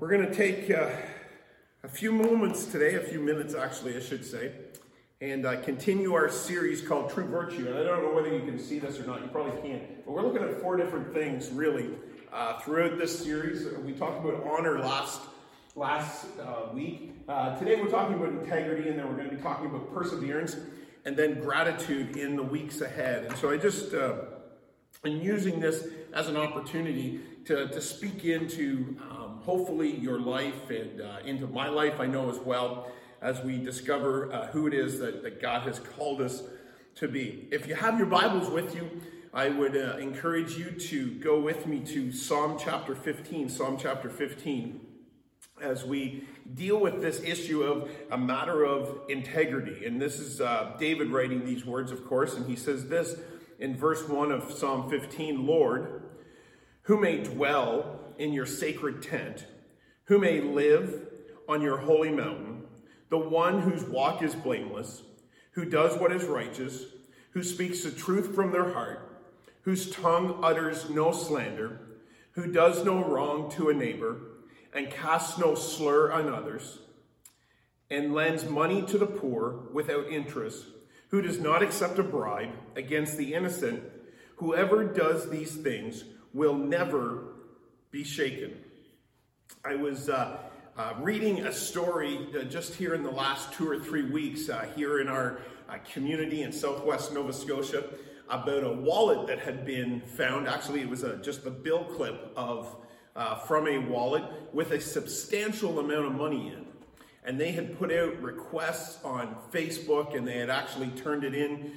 We're going to take uh, a few moments today, a few minutes actually, I should say, and uh, continue our series called True Virtue. And I don't know whether you can see this or not, you probably can't, but we're looking at four different things really uh, throughout this series. We talked about honor last last uh, week. Uh, today we're talking about integrity, and then we're going to be talking about perseverance, and then gratitude in the weeks ahead. And so I just uh, am using this as an opportunity to, to speak into um, hopefully your life and uh, into my life, I know as well, as we discover uh, who it is that, that God has called us to be. If you have your Bibles with you, I would uh, encourage you to go with me to Psalm chapter 15. Psalm chapter 15 as we deal with this issue of a matter of integrity. And this is uh, David writing these words, of course, and he says this in verse 1 of Psalm 15 Lord, who may dwell in your sacred tent, who may live on your holy mountain, the one whose walk is blameless, who does what is righteous, who speaks the truth from their heart, whose tongue utters no slander, who does no wrong to a neighbor, and casts no slur on others, and lends money to the poor without interest, who does not accept a bribe against the innocent, whoever does these things will never be shaken. I was uh, uh, reading a story uh, just here in the last two or three weeks uh, here in our uh, community in southwest Nova Scotia about a wallet that had been found. Actually, it was a, just the bill clip of uh, from a wallet with a substantial amount of money in. And they had put out requests on Facebook and they had actually turned it in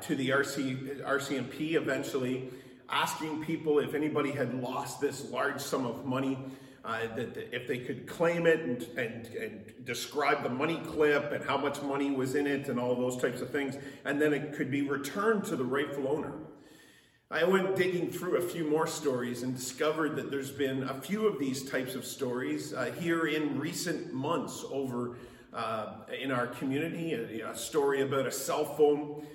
to the RC, RCMP eventually asking people if anybody had lost this large sum of money, uh, that, if they could claim it and, and, and describe the money clip and how much money was in it and all those types of things, and then it could be returned to the rightful owner. I went digging through a few more stories and discovered that there's been a few of these types of stories uh, here in recent months over uh, in our community. A, a, story about a cell phone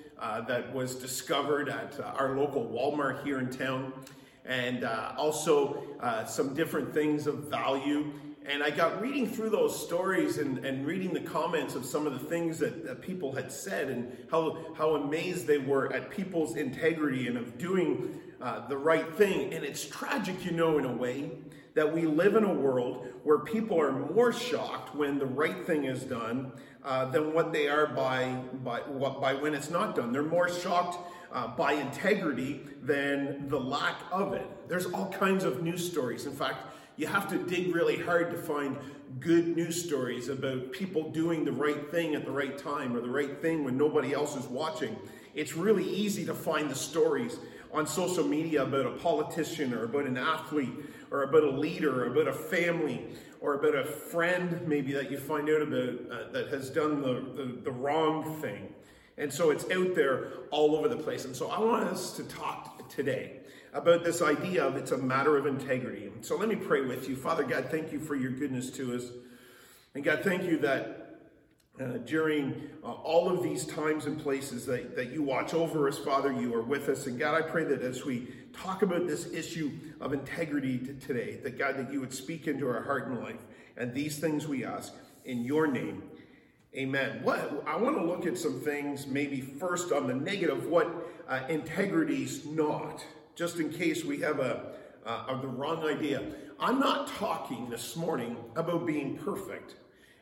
that was discovered at uh, our local Walmart here in town, and uh, also uh, some different things of value. And I got reading through those stories and, and reading the comments of some of the things that, that people had said and how, how amazed they were at people's integrity and of doing uh, the right thing. And it's tragic, you know, in a way, that we live in a world where people are more shocked when the right thing is done uh, than what they are by, by, what, by when it's not done. They're more shocked uh, by integrity than the lack of it. There's all kinds of news stories. In fact, you have to dig really hard to find good news stories about people doing the right thing at the right time or the right thing when nobody else is watching. It's really easy to find the stories on social media about a politician or about an athlete or about a leader about a family or about a friend maybe that you find out about uh, that has done the, the, the wrong thing. And so it's out there all over the place. And so I want us to talk today about this idea of it's a matter of integrity. So let me pray with you. Father God, thank you for your goodness to us. And God, thank you that uh, during uh, all of these times and places that, that you watch over us, Father, you are with us. And God, I pray that as we talk about this issue of integrity today, that God, that you would speak into our heart and life. And these things we ask in your name. Amen. What I want to look at some things, maybe first on the negative, what uh, integrity's not, just in case we have a, uh, the wrong idea. I'm not talking this morning about being perfect.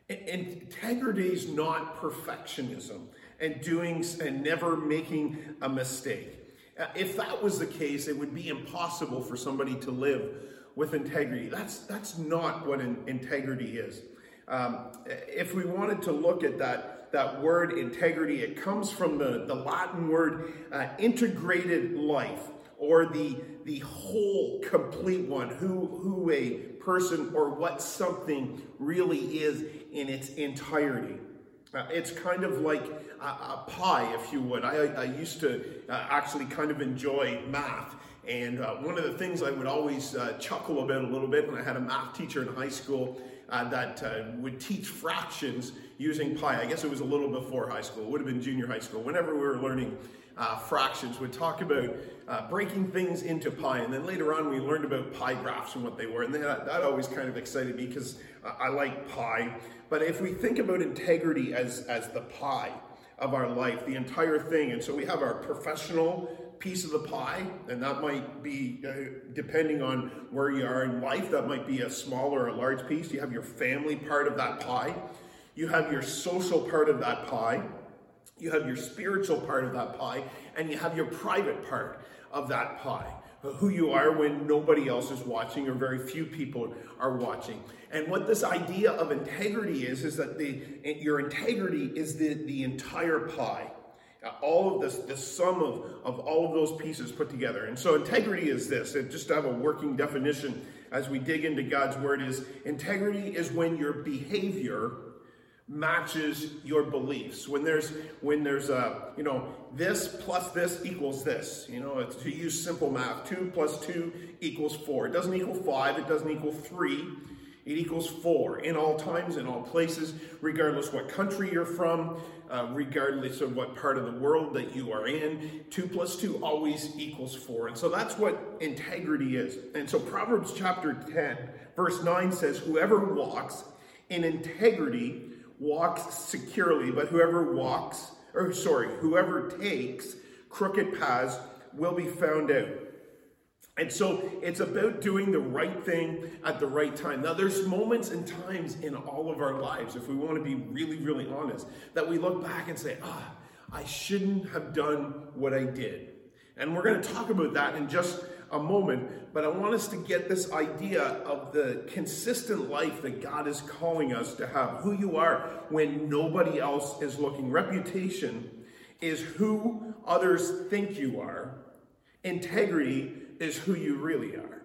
Integrity is not perfectionism and doing and never making a mistake. Uh, if that was the case, it would be impossible for somebody to live with integrity. That's that's not what an integrity is. Um, if we wanted to look at that that word integrity, it comes from the, the Latin word uh, integrated life or the the whole complete one who who a person or what something really is in its entirety uh, it's kind of like a, a, pie if you would. I, I used to uh, actually kind of enjoy math and uh, one of the things i would always uh, chuckle about a little bit when i had a math teacher in high school uh, that uh, would teach fractions using pi. I guess it was a little before high school. It would have been junior high school. Whenever we were learning uh, fractions would talk about uh, breaking things into pie. And then later on, we learned about pie graphs and what they were. And that, that always kind of excited me because I like pi. But if we think about integrity as, as the pie of our life, the entire thing, and so we have our professional piece of the pie, and that might be, uh, depending on where you are in life, that might be a small or a large piece. You have your family part of that pie, you have your social part of that pie, you have your spiritual part of that pie, and you have your private part of that pie. Who you are when nobody else is watching or very few people are watching. And what this idea of integrity is, is that the, your integrity is the, the entire pie. Uh, all of this, the sum of, of all of those pieces put together. And so integrity is this, and just to have a working definition as we dig into God's word is integrity is when your behavior matches your beliefs. When there's when there's a you know this plus this equals this. You know, it's to use simple math. Two plus two equals four. It doesn't equal five. It doesn't equal three. It equals four in all times, in all places, regardless what country you're from, uh, regardless of what part of the world that you are in. Two plus two always equals four. And so that's what integrity is. And so Proverbs chapter 10, verse 9 says, Whoever walks in integrity walks securely, but whoever walks, or sorry, whoever takes crooked paths will be found out. And so it's about doing the right thing at the right time. Now, there's moments and times in all of our lives, if we want to be really, really honest, that we look back and say, ah, I shouldn't have done what I did. And we're going to talk about that in just a moment, but I want us to get this idea of the consistent life that God is calling us to have. Who you are when nobody else is looking. Reputation is who others think you are, integrity is who you really are.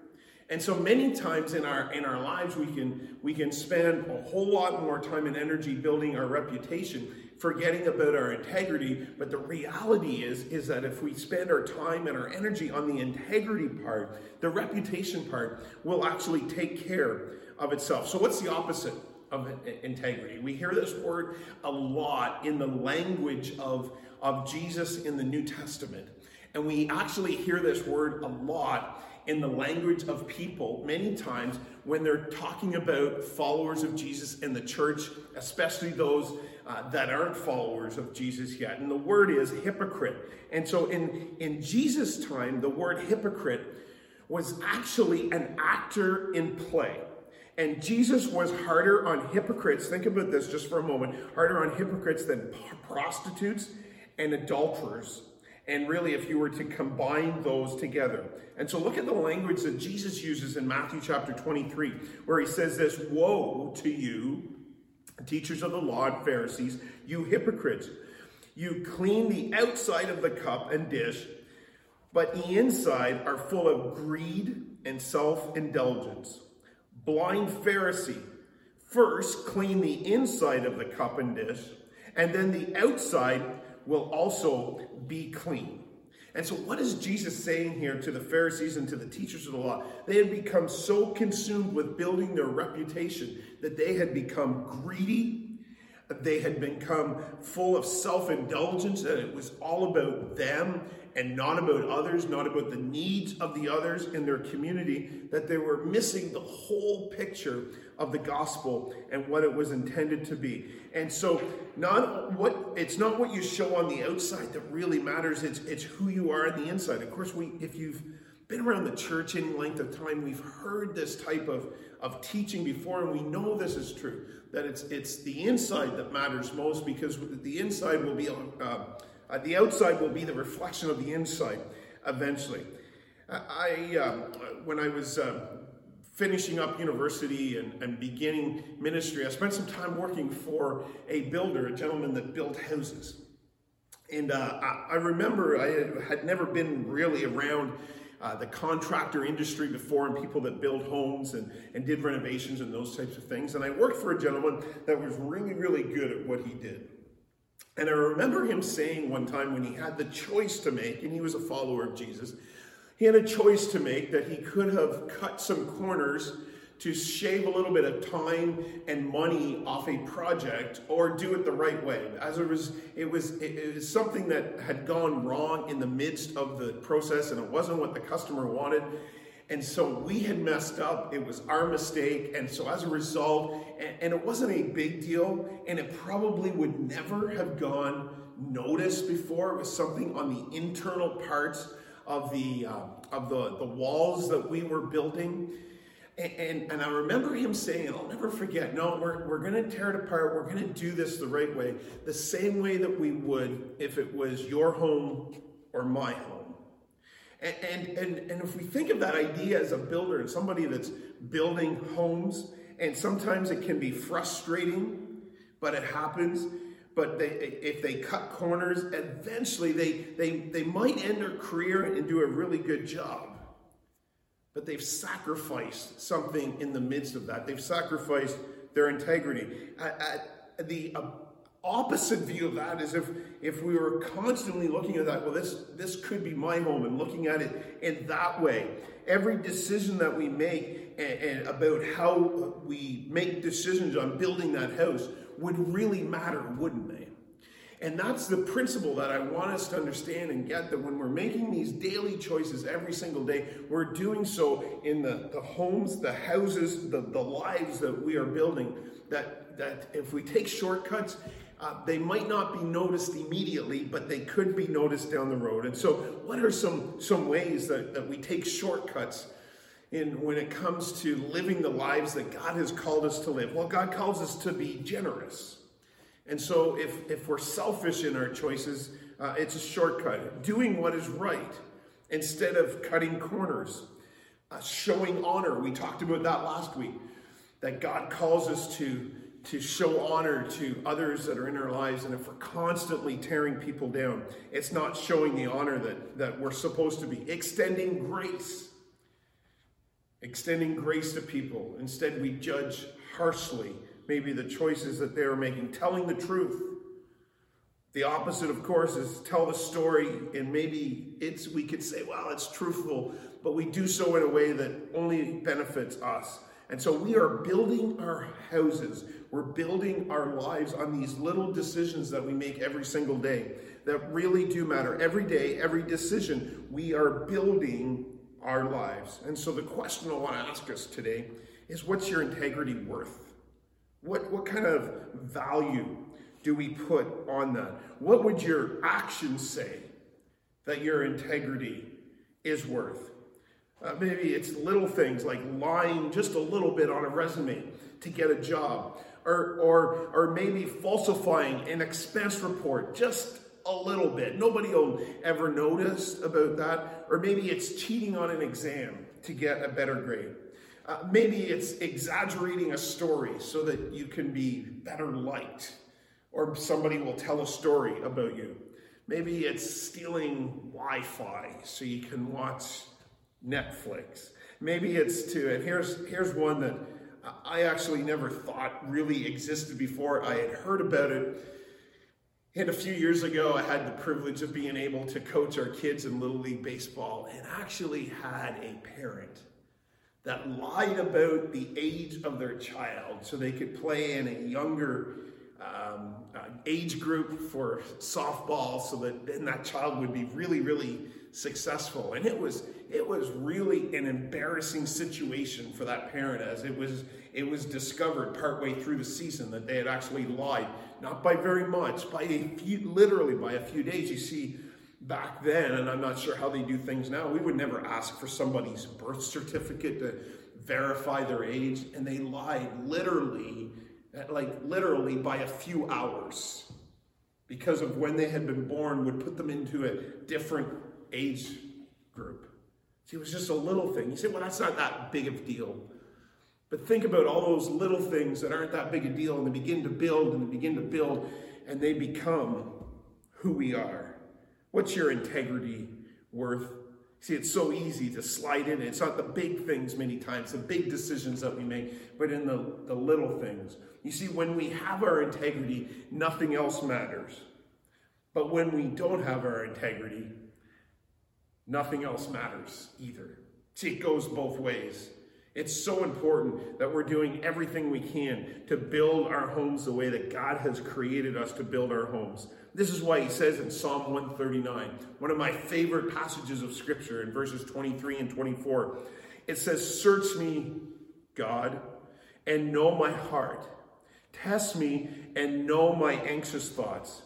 And so many times in our in our lives we can we can spend a whole lot more time and energy building our reputation forgetting about our integrity. But the reality is, is that if we spend our time and our energy on the integrity part, the reputation part will actually take care of itself. So what's the opposite? Of integrity. We hear this word a lot in the language of, of Jesus in the New Testament. And we actually hear this word a lot in the language of people many times when they're talking about followers of Jesus in the church, especially those uh, that aren't followers of Jesus yet. And the word is hypocrite. And so in, in Jesus' time, the word hypocrite was actually an actor in play. And Jesus was harder on hypocrites. Think about this just for a moment harder on hypocrites than prostitutes and adulterers. And really, if you were to combine those together. And so look at the language that Jesus uses in Matthew chapter 23, where he says this Woe to you, teachers of the law and Pharisees, you hypocrites! You clean the outside of the cup and dish, but the inside are full of greed and self indulgence. Blind Pharisee, first clean the inside of the cup and dish, and then the outside will also be clean. And so, what is Jesus saying here to the Pharisees and to the teachers of the law? They had become so consumed with building their reputation that they had become greedy. They had become full of self indulgence, and it was all about them and not about others, not about the needs of the others in their community, that they were missing the whole picture of the gospel and what it was intended to be. And so not what it's not what you show on the outside that really matters, it's it's who you are on the inside. Of course, we if you've been around the church any length of time, we've heard this type of, of teaching before, and we know this is true. That it's it's the inside that matters most because the inside will be uh, uh, the outside will be the reflection of the inside eventually. I, uh, when I was uh, finishing up university and, and, beginning ministry, I spent some time working for a builder, a gentleman that built houses. And uh, I, I, remember I had, had, never been really around uh, the contractor industry before and people that build homes and, and did renovations and those types of things. And I worked for a gentleman that was really, really good at what he did. And I remember him saying one time when he had the choice to make, and he was a follower of Jesus, he had a choice to make that he could have cut some corners to shave a little bit of time and money off a project or do it the right way. As it was, it was, it was something that had gone wrong in the midst of the process and it wasn't what the customer wanted. And so we had messed up. It was our mistake. And so as a result, and, and it wasn't a big deal, and it probably would never have gone noticed before. It was something on the internal parts of the uh, of the, the walls that we were building. And, and, and, I remember him saying, I'll never forget, no, we're, we're going to tear it apart. We're going to do this the right way, the same way that we would if it was your home or my home. And, and, and, if we think of that idea as a builder and somebody that's building homes, and sometimes it can be frustrating, but it happens. But they, if they cut corners, eventually they, they, they might end their career and do a really good job. But they've sacrificed something in the midst of that. They've sacrificed their integrity. At, at the opposite view of that is if if we were constantly looking at that well this this could be my home and looking at it in that way. Every decision that we make and, and about how we make decisions on building that house would really matter wouldn't they and that's the principle that I want us to understand and get that when we're making these daily choices every single day, we're doing so in the, the homes, the houses, the, the lives that we are building. That, that if we take shortcuts, uh, they might not be noticed immediately, but they could be noticed down the road. And so, what are some, some ways that, that we take shortcuts in when it comes to living the lives that God has called us to live? Well, God calls us to be generous. And so, if, if we're selfish in our choices, uh, it's a shortcut. Doing what is right instead of cutting corners. Uh, showing honor. We talked about that last week. That God calls us to to show honor to others that are in our lives. And if we're constantly tearing people down, it's not showing the honor that, that we're supposed to be. Extending grace. Extending grace to people. Instead, we judge harshly maybe the choices that they are making. Telling the truth. The opposite, of course, is tell the story, and maybe it's we could say, well, it's truthful, but we do so in a way that only benefits us. And so we are building our houses. We're building our lives on these little decisions that we make every single day that really do matter. Every day, every decision, we are building our lives. And so the question I want to ask us today is what's your integrity worth? What, what kind of value do we put on that? What would your actions say that your integrity is worth? Uh, maybe it's little things like lying just a little bit on a resume to get a job, or, or, or maybe falsifying an expense report just a little bit. Nobody will ever notice about that. Or maybe it's cheating on an exam to get a better grade. Uh, maybe it's exaggerating a story so that you can be better liked, or somebody will tell a story about you. Maybe it's stealing Wi Fi so you can watch Netflix. Maybe it's to, and here's, here's one that I actually never thought really existed before. I had heard about it. And a few years ago, I had the privilege of being able to coach our kids in Little League Baseball and actually had a parent that lied about the age of their child so they could play in a younger um, uh, age group for softball so that then that child would be really, really successful. And it was it was really an embarrassing situation for that parent as it was it was discovered partway through the season that they had actually lied, not by very much, by a few literally by a few days. You see, back then, and I'm not sure how they do things now, we would never ask for somebody's birth certificate to verify their age, and they lied literally, like literally by a few hours because of when they had been born would put them into a different age group. See, it was just a little thing. You say, well, that's not that big of a deal. But think about all those little things that aren't that big a deal, and they begin to build and they begin to build, and they become who we are. What's your integrity worth? See, it's so easy to slide in. It's not the big things many times, the big decisions that we make, but in the, the little things. You see, when we have our integrity, nothing else matters. But when we don't have our integrity, nothing else matters either. See, it goes both ways. It's so important that we're doing everything we can to build our homes the way that God has created us to build our homes. This is why he says in Psalm 139, one of my favorite passages of scripture in verses 23 and 24, it says, Search me, God, and know my heart. Test me and know my anxious thoughts.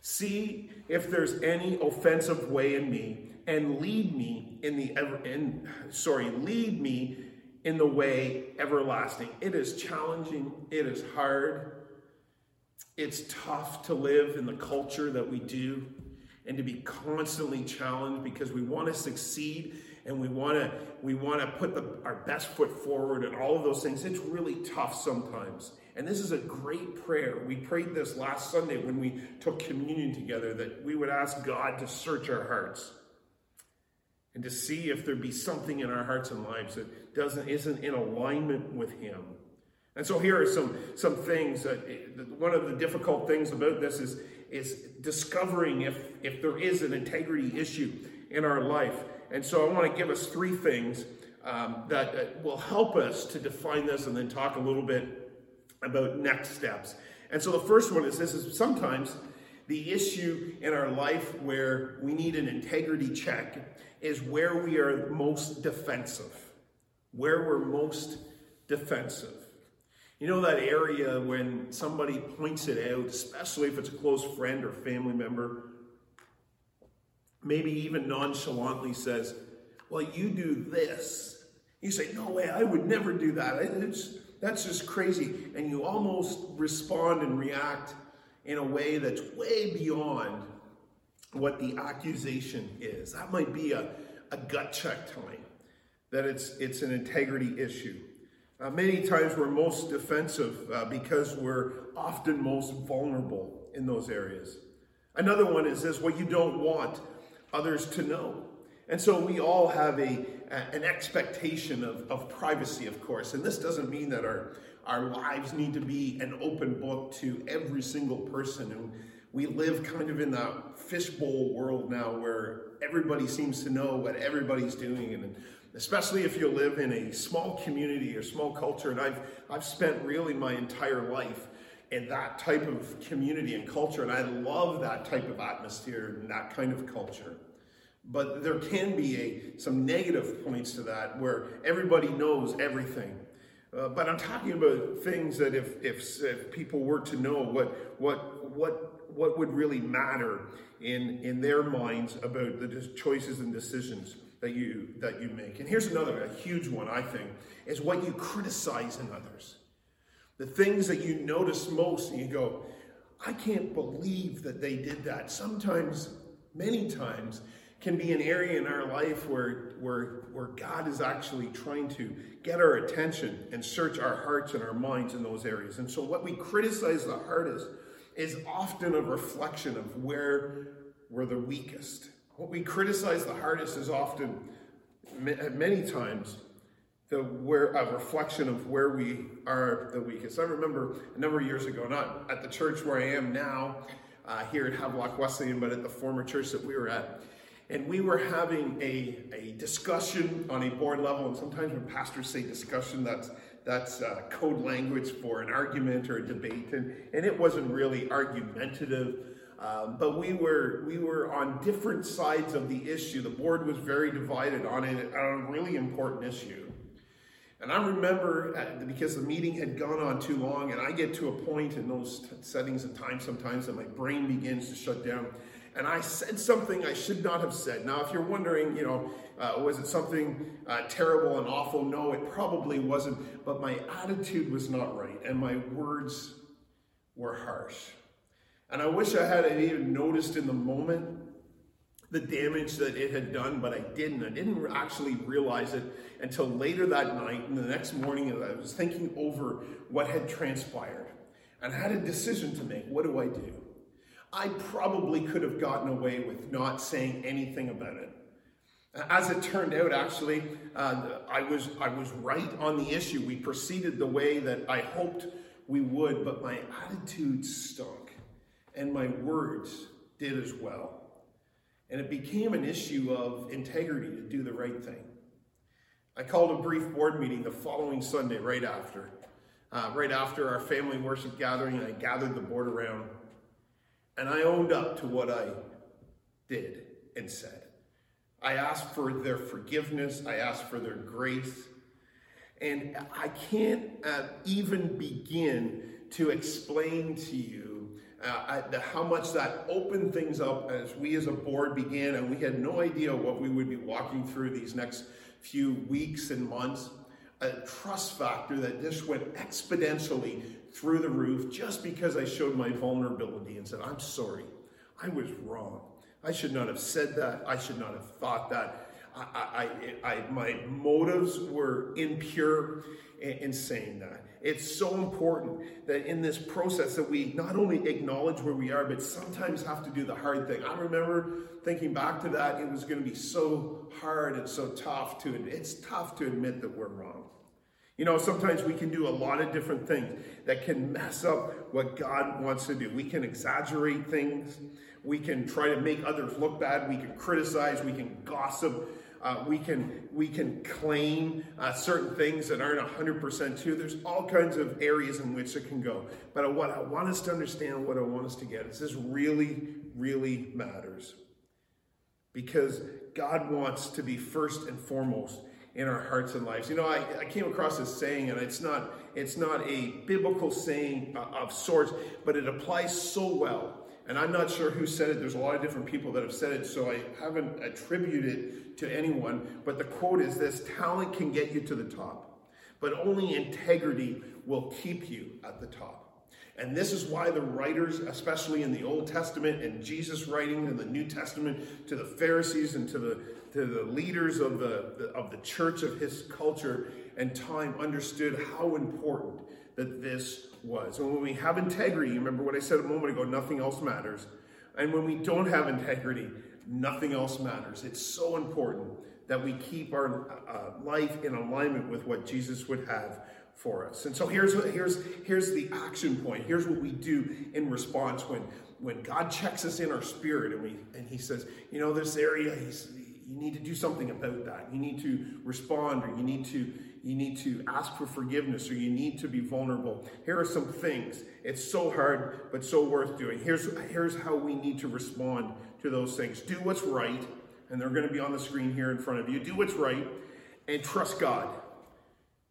See if there's any offensive way in me, and lead me in the ever in sorry, lead me in the way everlasting. It is challenging, it is hard. It's tough to live in the culture that we do and to be constantly challenged because we want to succeed and we want to we want to put the, our best foot forward and all of those things. It's really tough sometimes. And this is a great prayer. We prayed this last Sunday when we took communion together that we would ask God to search our hearts and to see if there be something in our hearts and lives that doesn't isn't in alignment with him. And so here are some some things that one of the difficult things about this is is discovering if if there is an integrity issue in our life. And so I want to give us three things um, that, that will help us to define this and then talk a little bit about next steps. And so the first one is this is sometimes the issue in our life where we need an integrity check is where we are most defensive, where we're most defensive. You know that area when somebody points it out, especially if it's a close friend or family member, maybe even nonchalantly says, Well, you do this. You say, No way, I would never do that. It's, that's just crazy. And you almost respond and react in a way that's way beyond what the accusation is. That might be a, a gut check time, that it's, it's an integrity issue. Uh, many times we're most defensive uh, because we're often most vulnerable in those areas. Another one is this what you don't want others to know. And so we all have a, an expectation of, of privacy, of course. And this doesn't mean that our, our lives need to be an open book to every single person. And we live kind of in that fishbowl world now where everybody seems to know what everybody's doing. And especially if you live in a small community or small culture. And I've, I've spent really my entire life in that type of community and culture. And I love that type of atmosphere and that kind of culture. But there can be a, some negative points to that where everybody knows everything. Uh, but I'm talking about things that if, if, if people were to know what, what, what, what would really matter in, in their minds about the choices and decisions that you, that you make. And here's another, a huge one, I think, is what you criticize in others. The things that you notice most and you go, I can't believe that they did that. Sometimes, many times, can be an area in our life where, where, where God is actually trying to get our attention and search our hearts and our minds in those areas. And so, what we criticize the hardest is often a reflection of where we're the weakest. What we criticize the hardest is often, many times, the where a reflection of where we are the weakest. I remember a number of years ago, not at the church where I am now, uh, here at Havelock Wesleyan, but at the former church that we were at and we were having a, a discussion on a board level. And sometimes when pastors say discussion, that's that's uh, code language for an argument or a debate, and, and it wasn't really argumentative. Um, but we were we were on different sides of the issue. The board was very divided on it on a really important issue. And I remember uh, because the meeting had gone on too long, and I get to a point in those settings and times sometimes that my brain begins to shut down and I said something I should not have said. Now, if you're wondering, you know, uh, was it something uh, terrible and awful? No, it probably wasn't, but my attitude was not right, and my words were harsh. And I wish I had even noticed in the moment the damage that it had done, but I didn't. I didn't actually realize it until later that night and the next morning I was thinking over what had transpired and I had a decision to make. What do I do? I probably could have gotten away with not saying anything about it. As it turned out, actually, uh, I was I was right on the issue. We proceeded the way that I hoped we would, but my attitude stunk, and my words did as well. And it became an issue of integrity to do the right thing. I called a brief board meeting the following Sunday, right after. Uh, right after our family worship gathering, I gathered the board around and I owned up to what I did and said. I asked for their forgiveness, I asked for their grace. And I can't uh, even begin to explain to you uh, I, the, how much that opened things up as we as a board began, and we had no idea what we would be walking through these next few weeks and months. A trust factor that just went exponentially through the roof just because I showed my vulnerability and said, I'm sorry, I was wrong. I should not have said that. I should not have thought that. I, I, I, my motives were impure in saying that. It's so important that in this process that we not only acknowledge where we are, but sometimes have to do the hard thing. I remember thinking back to that, it was going to be so hard and so tough to, it's tough to admit that we're wrong. You know, sometimes we can do a lot of different things that can mess up what God wants to do. We can exaggerate things. We can try to make others look bad. We can criticize. We can gossip. Uh, we can we can claim uh, certain things that aren't 100% true. There's all kinds of areas in which it can go. But what I want us to understand, what I want us to get, is this really, really matters. Because God wants to be first and foremost in our hearts and lives. You know, I, I came across this saying, and it's not it's not a biblical saying of sorts, but it applies so well and I'm not sure who said it. There's a lot of different people that have said it, so I haven't attributed it to anyone. But the quote is this talent can get you to the top, but only integrity will keep you at the top. And this is why the writers, especially in the Old Testament and Jesus writing in the New Testament to the Pharisees and to the, to the leaders of the, of the church of his culture and time, understood how important that this was. And when we have integrity, remember what I said a moment ago, nothing else matters. And when we don't have integrity, nothing else matters. It's so important that we keep our uh, life in alignment with what Jesus would have for us. And so here's what, here's here's the action point. Here's what we do in response when when God checks us in our spirit and we and He says, you know, this area, He's you need to do something about that. You need to respond, or you need to you need to ask for forgiveness or you need to be vulnerable. Here are some things. It's so hard, but so worth doing. Here's, here's how we need to respond to those things. Do what's right, and they're going to be on the screen here in front of you. Do what's right and trust God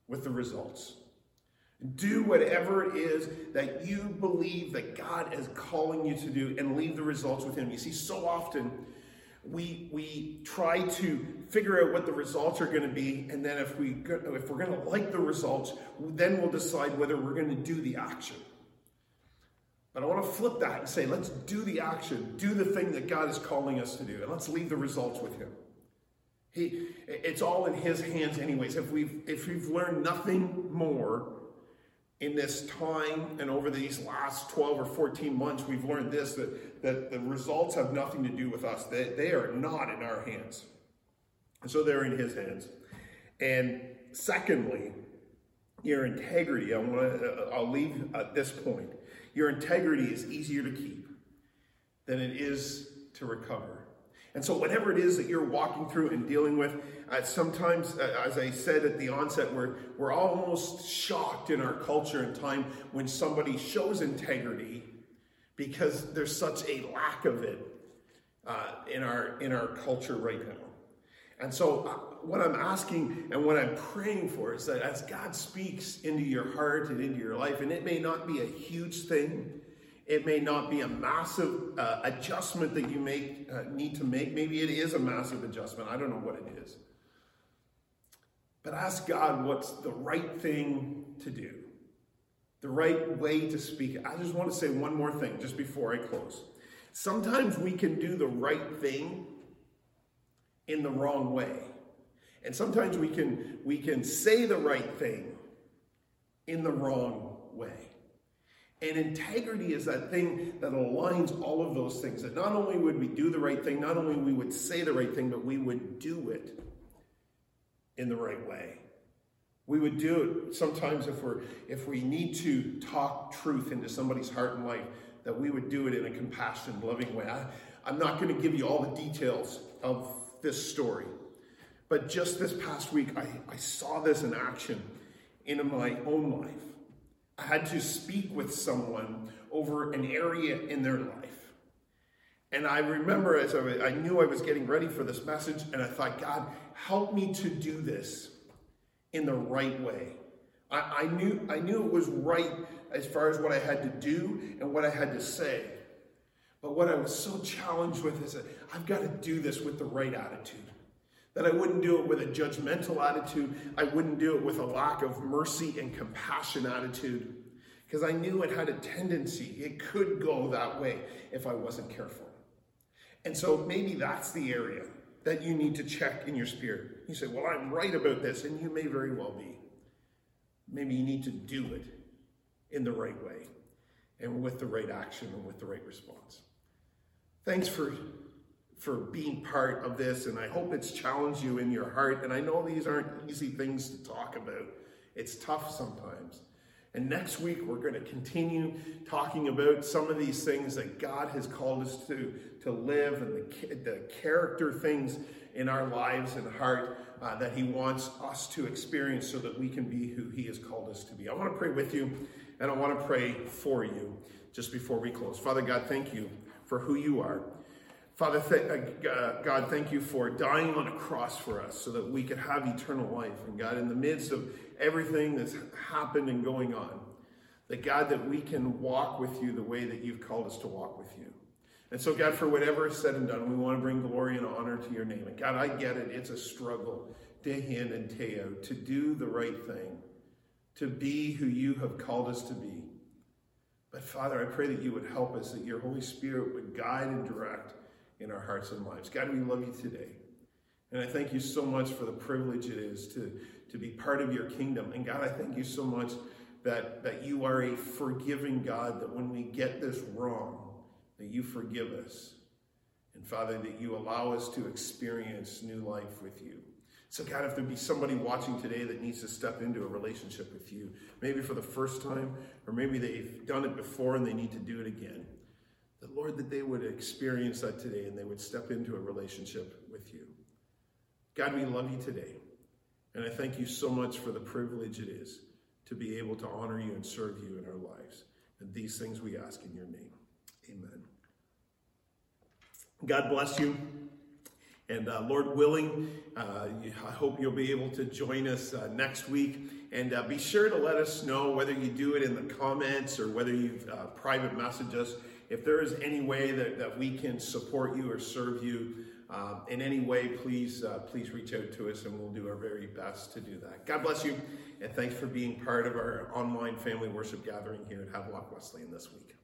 with the results. Do whatever it is that you believe that God is calling you to do and leave the results with Him. You see, so often we we try to figure out what the results are going to be and then if we if we're going to like the results then we'll decide whether we're going to do the action. But i want to flip that and say let's do the action. Do the thing that god is calling us to do and let's leave the results with him. He it's all in his hands anyways. If we've if we've learned nothing more in this time and over these last 12 or 14 months, we've learned this that, that the results have nothing to do with us. They, they are not in our hands. And so they're in his hands. And secondly, your integrity, I want to, uh, I'll leave at this point. Your integrity is easier to keep than it is to recover. And so, whatever it is that you're walking through and dealing with, uh, sometimes, uh, as I said at the onset, we're, we're almost shocked in our culture and time when somebody shows integrity because there's such a lack of it uh, in, our, in our culture right now. And so, uh, what I'm asking and what I'm praying for is that as God speaks into your heart and into your life, and it may not be a huge thing, it may not be a massive uh, adjustment that you make, uh, need to make. Maybe it is a massive adjustment. I don't know what it is. But ask God what's the right thing to do, the right way to speak. I just want to say one more thing just before I close. Sometimes we can do the right thing in the wrong way. And sometimes we can we can say the right thing in the wrong way. And integrity is that thing that aligns all of those things. That not only would we do the right thing, not only we would say the right thing, but we would do it in the right way. We would do it sometimes if we're if we need to talk truth into somebody's heart and life, that we would do it in a compassionate, loving way. I, I'm not going to give you all the details of this story, But just this past week, I, I saw this in action in my own life. Had to speak with someone over an area in their life. And I remember as I, I knew I was getting ready for this message, and I thought, God, help me to do this in the right way. I, I, knew I knew it was right as far as what I had to do and what I had to say. But what I was so challenged with is that I've got to do this with the right attitude. That I wouldn't do it with a judgmental attitude. I wouldn't do it with a lack of mercy and compassion attitude. Because I knew it had a tendency, it could go that way if I wasn't careful. And so maybe that's the area that you need to check in your spirit. You say, Well, I'm right about this, and you may very well be. Maybe you need to do it in the right way and with the right action and with the right response. Thanks for for being part of this and I hope it's challenged you in your heart and I know these aren't easy things to talk about. It's tough sometimes. And next week we're going to continue talking about some of these things that God has called us to to live and the the character things in our lives and heart uh, that He wants us to experience so that we can be who He has called us to be. I want to pray with you and I want to pray for you just before we close. Father God, thank you for who you are. Father, th- uh, God, thank you for dying on a cross for us so that we could have eternal life. And God, in the midst of everything that's happened and going on, that God, that we can walk with you the way that you've called us to walk with you. And so, God, for whatever is said and done, we want to bring glory and honor to your name. And God, I get it. It's a struggle day in and day out to do the right thing, to be who you have called us to be. But Father, I pray that you would help us, that your Holy Spirit would guide and direct in our hearts and lives. God, we love you today. And I thank you so much for the privilege it is to, to be part of your kingdom. And God, I thank you so much that, that you are a forgiving God, that when we get this wrong, that you forgive us. And Father, that you allow us to experience new life with you. So, God, if there be somebody watching today that needs to step into a relationship with you, maybe for the first time, or maybe they've done it before and they need to do it again, Lord, that they would experience that today and they would step into a relationship with you. God, we love you today. And I thank you so much for the privilege it is to be able to honor you and serve you in our lives. And these things we ask in your name. Amen. God bless you. And uh, Lord willing, uh, I hope you'll be able to join us uh, next week. And uh, be sure to let us know whether you do it in the comments or whether you uh, private message us. If there is any way that, that we can support you or serve you uh, in any way, please please reach out to us and we'll do our very best to do that. God bless you, and thanks for being part of our online family worship gathering here at Havelock Wesleyan this week.